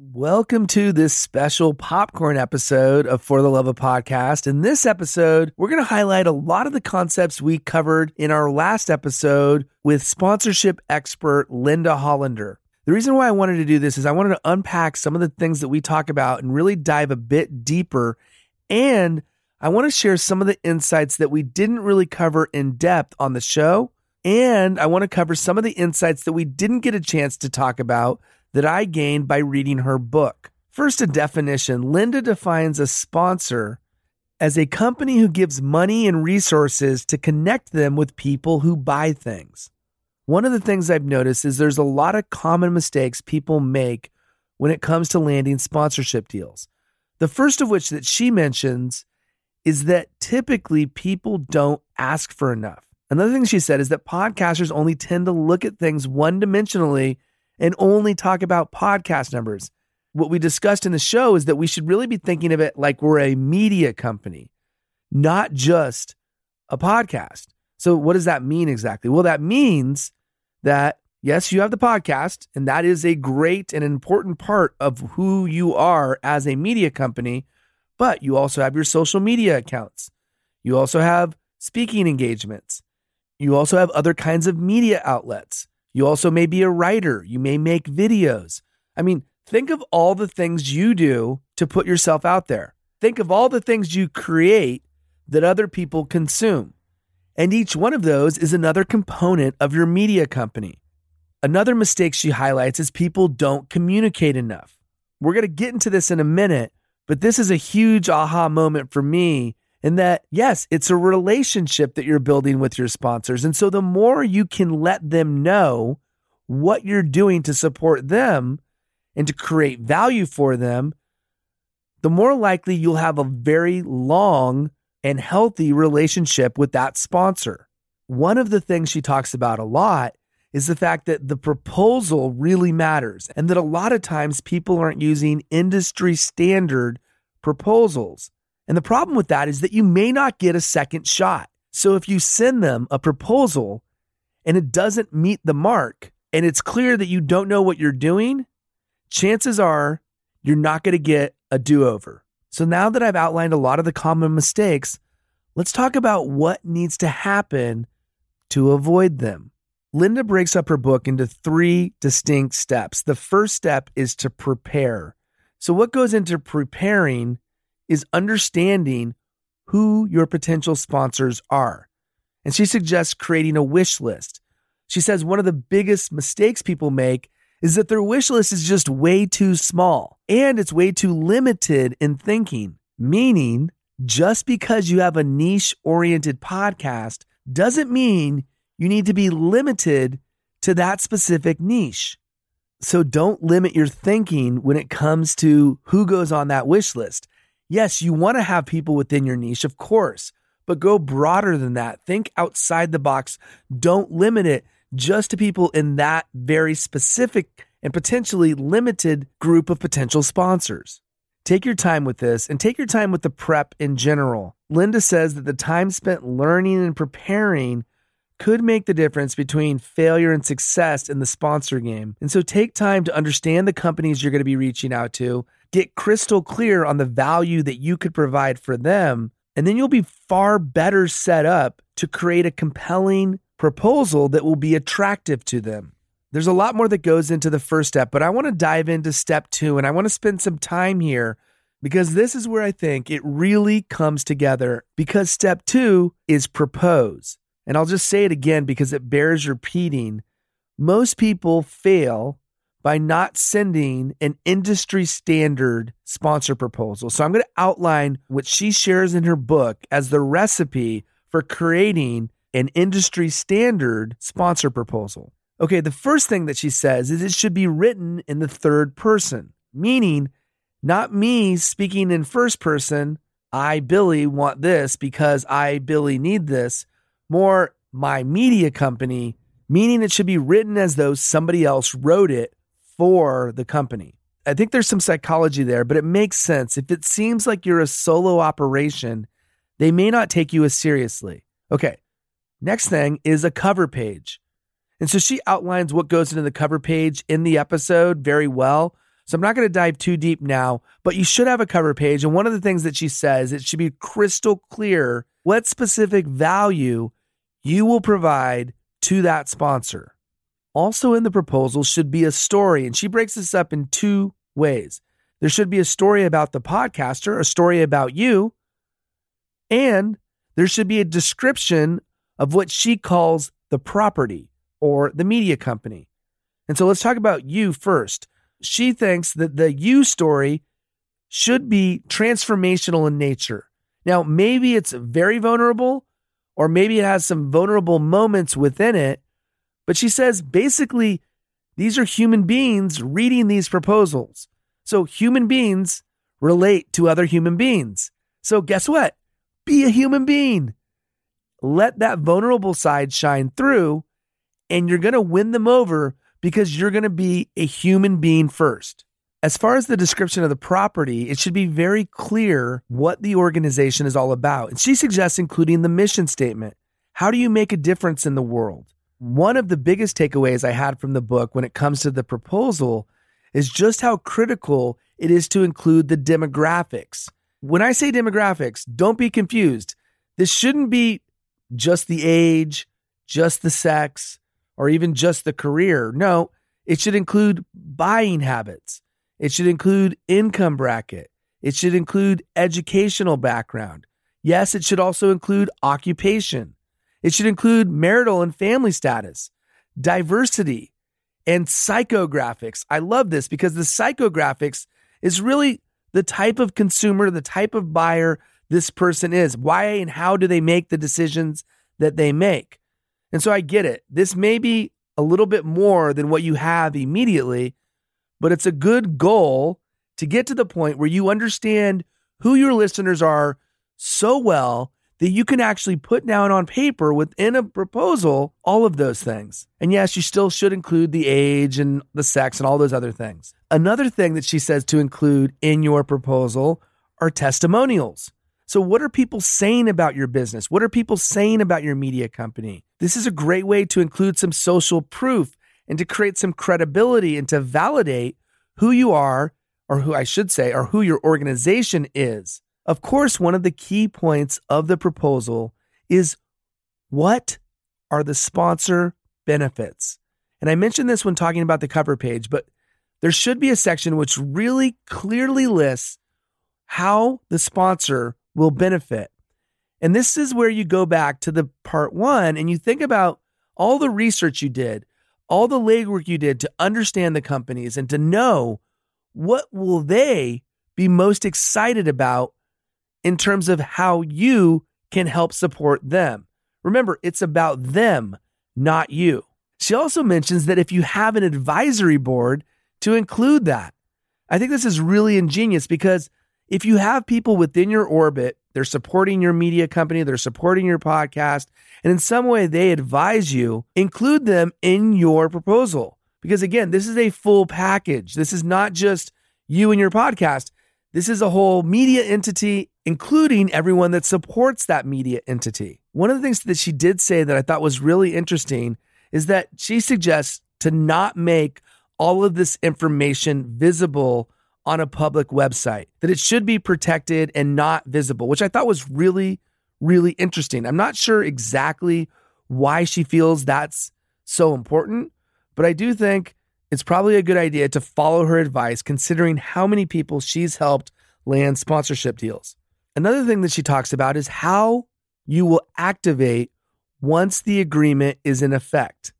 Welcome to this special popcorn episode of For the Love of Podcast. In this episode, we're going to highlight a lot of the concepts we covered in our last episode with sponsorship expert Linda Hollander. The reason why I wanted to do this is I wanted to unpack some of the things that we talk about and really dive a bit deeper. And I want to share some of the insights that we didn't really cover in depth on the show. And I want to cover some of the insights that we didn't get a chance to talk about that I gained by reading her book. First, a definition Linda defines a sponsor as a company who gives money and resources to connect them with people who buy things. One of the things I've noticed is there's a lot of common mistakes people make when it comes to landing sponsorship deals. The first of which that she mentions is that typically people don't ask for enough. Another thing she said is that podcasters only tend to look at things one dimensionally and only talk about podcast numbers. What we discussed in the show is that we should really be thinking of it like we're a media company, not just a podcast. So, what does that mean exactly? Well, that means that yes, you have the podcast, and that is a great and important part of who you are as a media company, but you also have your social media accounts. You also have speaking engagements. You also have other kinds of media outlets. You also may be a writer. You may make videos. I mean, think of all the things you do to put yourself out there. Think of all the things you create that other people consume. And each one of those is another component of your media company. Another mistake she highlights is people don't communicate enough. We're going to get into this in a minute, but this is a huge aha moment for me in that, yes, it's a relationship that you're building with your sponsors. And so the more you can let them know what you're doing to support them and to create value for them, the more likely you'll have a very long and healthy relationship with that sponsor. One of the things she talks about a lot is the fact that the proposal really matters and that a lot of times people aren't using industry standard proposals. And the problem with that is that you may not get a second shot. So if you send them a proposal and it doesn't meet the mark and it's clear that you don't know what you're doing, chances are you're not going to get a do over. So now that I've outlined a lot of the common mistakes, let's talk about what needs to happen to avoid them. Linda breaks up her book into three distinct steps. The first step is to prepare. So, what goes into preparing is understanding who your potential sponsors are. And she suggests creating a wish list. She says one of the biggest mistakes people make is that their wish list is just way too small and it's way too limited in thinking, meaning just because you have a niche oriented podcast doesn't mean you need to be limited to that specific niche. So don't limit your thinking when it comes to who goes on that wish list. Yes, you want to have people within your niche, of course, but go broader than that. Think outside the box. Don't limit it just to people in that very specific and potentially limited group of potential sponsors. Take your time with this and take your time with the prep in general. Linda says that the time spent learning and preparing could make the difference between failure and success in the sponsor game. And so take time to understand the companies you're going to be reaching out to get crystal clear on the value that you could provide for them. And then you'll be far better set up to create a compelling proposal that will be attractive to them. There's a lot more that goes into the first step, but I want to dive into step two and I want to spend some time here because this is where I think it really comes together. Because step two is propose. And I'll just say it again because it bears repeating. Most people fail by not sending an industry standard sponsor proposal. So I'm going to outline what she shares in her book as the recipe for creating an industry standard sponsor proposal. Okay, the first thing that she says is it should be written in the third person, meaning not me speaking in first person, I, Billy, want this because I, Billy, need this. More my media company, meaning it should be written as though somebody else wrote it for the company. I think there's some psychology there, but it makes sense. If it seems like you're a solo operation, they may not take you as seriously. Okay, next thing is a cover page. And so she outlines what goes into the cover page in the episode very well. So I'm not going to dive too deep now, but you should have a cover page. And one of the things that she says, it should be crystal clear what specific value you will provide to that sponsor. Also in the proposal should be a story, and she breaks this up in two ways. There should be a story about the podcaster, a story about you, and there should be a description of what she calls the property or the media company. And so let's talk about you first. She thinks that the you story should be transformational in nature. Now, maybe it's very vulnerable, or maybe it has some vulnerable moments within it, but she says basically, these are human beings reading these proposals. So human beings relate to other human beings. So guess what? Be a human being. Let that vulnerable side shine through, and you're going to win them over because you're going to be a human being first. As far as the description of the property, it should be very clear what the organization is all about. And she suggests including the mission statement. How do you make a difference in the world? One of the biggest takeaways I had from the book when it comes to the proposal is just how critical it is to include the demographics. When I say demographics, don't be confused. This shouldn't be just the age, just the sex, or even just the career. No, it should include buying habits. It should include income bracket. It should include educational background. Yes, it should also include occupation. It should include marital and family status, diversity, and psychographics. I love this because the psychographics is really the type of consumer, the type of buyer this person is. Why and how do they make the decisions that they make? And so I get it. This may be a little bit more than what you have immediately, but it's a good goal to get to the point where you understand who your listeners are so well that you can actually put down on paper within a proposal all of those things. And yes, you still should include the age and the sex and all those other things. Another thing that she says to include in your proposal are testimonials. So, what are people saying about your business? What are people saying about your media company? This is a great way to include some social proof and to create some credibility and to validate who you are, or who I should say, or who your organization is. Of course, one of the key points of the proposal is what are the sponsor benefits? And I mentioned this when talking about the cover page, but there should be a section which really clearly lists how the sponsor will benefit. And this is where you go back to the part one and you think about all the research you did, all the legwork you did to understand the companies and to know what will they be most excited about in terms of how you can help support them. Remember, it's about them, not you. She also mentions that if you have an advisory board, to include that. I think this is really ingenious because if you have people within your orbit, they're supporting your media company, they're supporting your podcast, and in some way they advise you, include them in your proposal. Because again, this is a full package. This is not just you and your podcast. This is a whole media entity, including everyone that supports that media entity. One of the things that she did say that I thought was really interesting is that she suggests to not make all of this information visible on a public website, that it should be protected and not visible, which I thought was really, really interesting. I'm not sure exactly why she feels that's so important, but I do think it's probably a good idea to follow her advice considering how many people she's helped land sponsorship deals. Another thing that she talks about is how you will activate once the agreement is in effect.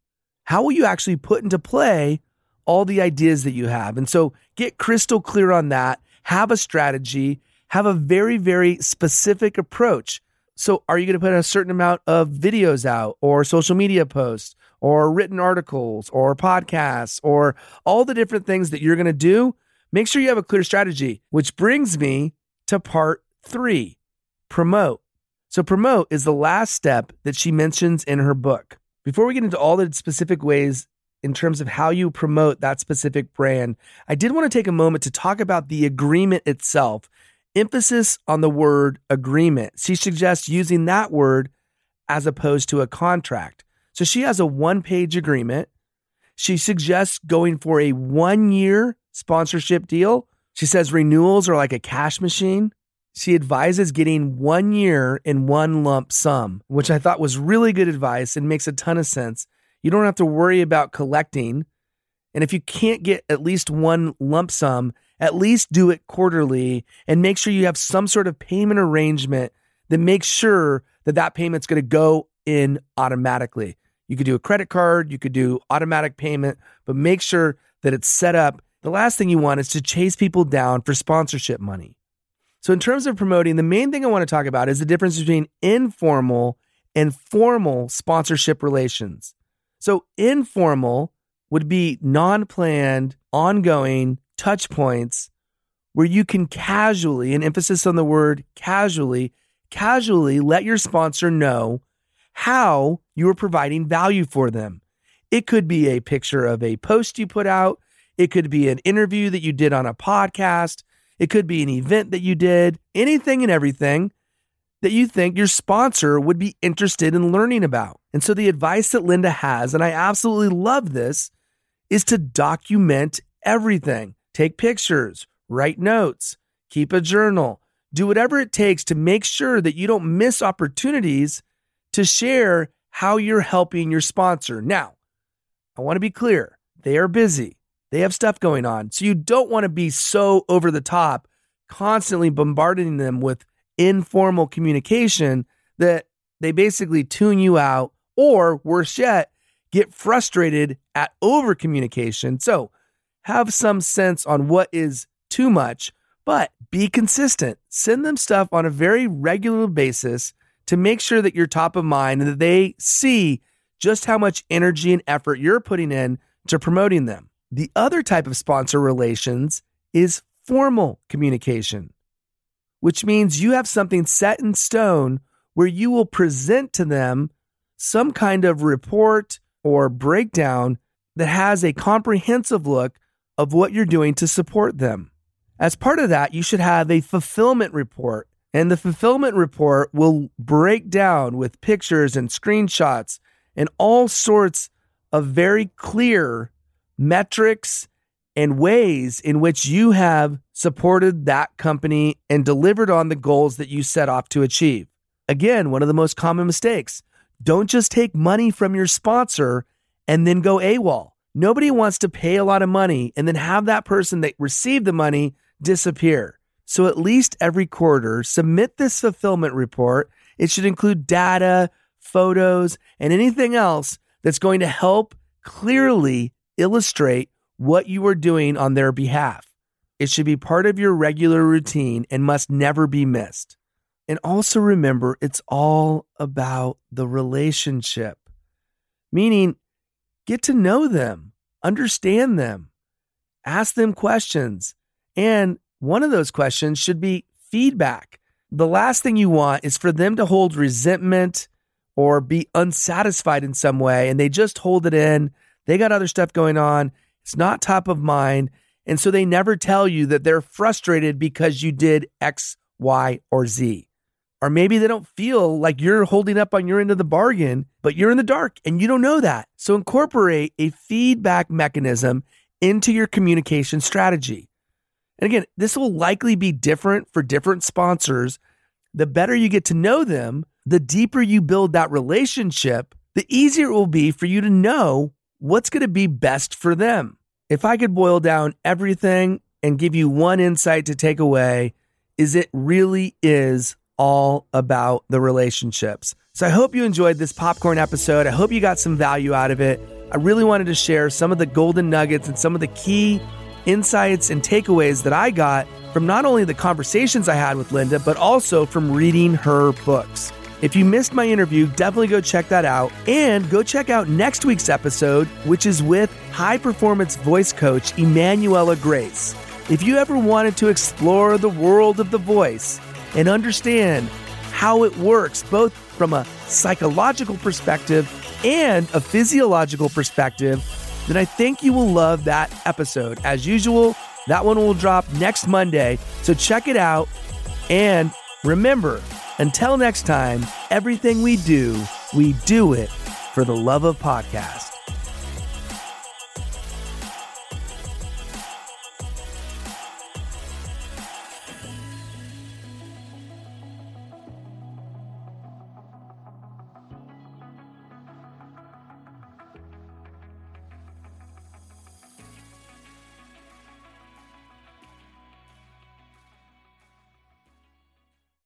How will you actually put into play all the ideas that you have. And so get crystal clear on that, have a strategy, have a very, very specific approach. So, are you going to put a certain amount of videos out, or social media posts, or written articles, or podcasts, or all the different things that you're going to do? Make sure you have a clear strategy, which brings me to part three promote. So, promote is the last step that she mentions in her book. Before we get into all the specific ways in terms of how you promote that specific brand, I did want to take a moment to talk about the agreement itself. Emphasis on the word agreement. She suggests using that word as opposed to a contract. So she has a one page agreement. She suggests going for a one year sponsorship deal. She says renewals are like a cash machine. She advises getting one year in one lump sum, which I thought was really good advice and makes a ton of sense. You don't have to worry about collecting. And if you can't get at least one lump sum, at least do it quarterly and make sure you have some sort of payment arrangement that makes sure that that payment's going to go in automatically. You could do a credit card, you could do automatic payment, but make sure that it's set up. The last thing you want is to chase people down for sponsorship money. So, in terms of promoting, the main thing I want to talk about is the difference between informal and formal sponsorship relations. So, informal would be non planned, ongoing touch points where you can casually, an emphasis on the word casually, casually let your sponsor know how you are providing value for them. It could be a picture of a post you put out, it could be an interview that you did on a podcast, it could be an event that you did, anything and everything that you think your sponsor would be interested in learning about. And so the advice that Linda has, and I absolutely love this, is to document everything. Take pictures, write notes, keep a journal, do whatever it takes to make sure that you don't miss opportunities to share how you're helping your sponsor. Now, I want to be clear they are busy, they have stuff going on. So you don't want to be so over the top, constantly bombarding them with informal communication that they basically tune you out, or worse yet, get frustrated at over communication. So have some sense on what is too much, but be consistent. Send them stuff on a very regular basis to make sure that you're top of mind and that they see just how much energy and effort you're putting in to promoting them. The other type of sponsor relations is formal communication, which means you have something set in stone where you will present to them some kind of report or breakdown that has a comprehensive look of what you're doing to support them. As part of that, you should have a fulfillment report. And the fulfillment report will break down with pictures and screenshots and all sorts of very clear metrics and ways in which you have supported that company and delivered on the goals that you set off to achieve. Again, one of the most common mistakes. Don't just take money from your sponsor and then go AWOL. Nobody wants to pay a lot of money and then have that person that received the money disappear. So at least every quarter, submit this fulfillment report. It should include data, photos, and anything else that's going to help clearly illustrate what you are doing on their behalf. It should be part of your regular routine and must never be missed. And also remember, it's all about the relationship, meaning get to know them, understand them, ask them questions, and one of those questions should be feedback. The last thing you want is for them to hold resentment or be unsatisfied in some way and they just hold it in. They got other stuff going on. It's not top of mind. And so they never tell you that they're frustrated because you did X, Y, or Z. Or maybe they don't feel like you're holding up on your end of the bargain, but you're in the dark and you don't know that. So incorporate a feedback mechanism into your communication strategy. And again, this will likely be different for different sponsors. The better you get to know them, the deeper you build that relationship, the easier it will be for you to know what's going to be best for them. If I could boil down everything and give you one insight to take away, is it really is all about the relationships. So I hope you enjoyed this popcorn episode. I hope you got some value out of it. I really wanted to share some of the golden nuggets and some of the key insights and takeaways that I got from not only the conversations I had with Linda, but also from reading her books. If you missed my interview, definitely go check that out. And go check out next week's episode, which is with high performance voice coach Emanuela Grace. If you ever wanted to explore the world of the voice and understand how it works, both from a psychological perspective and a physiological perspective, then I think you will love that episode. As usual, that one will drop next Monday. So check it out. And remember, until next time, everything we do, we do it for the love of podcast.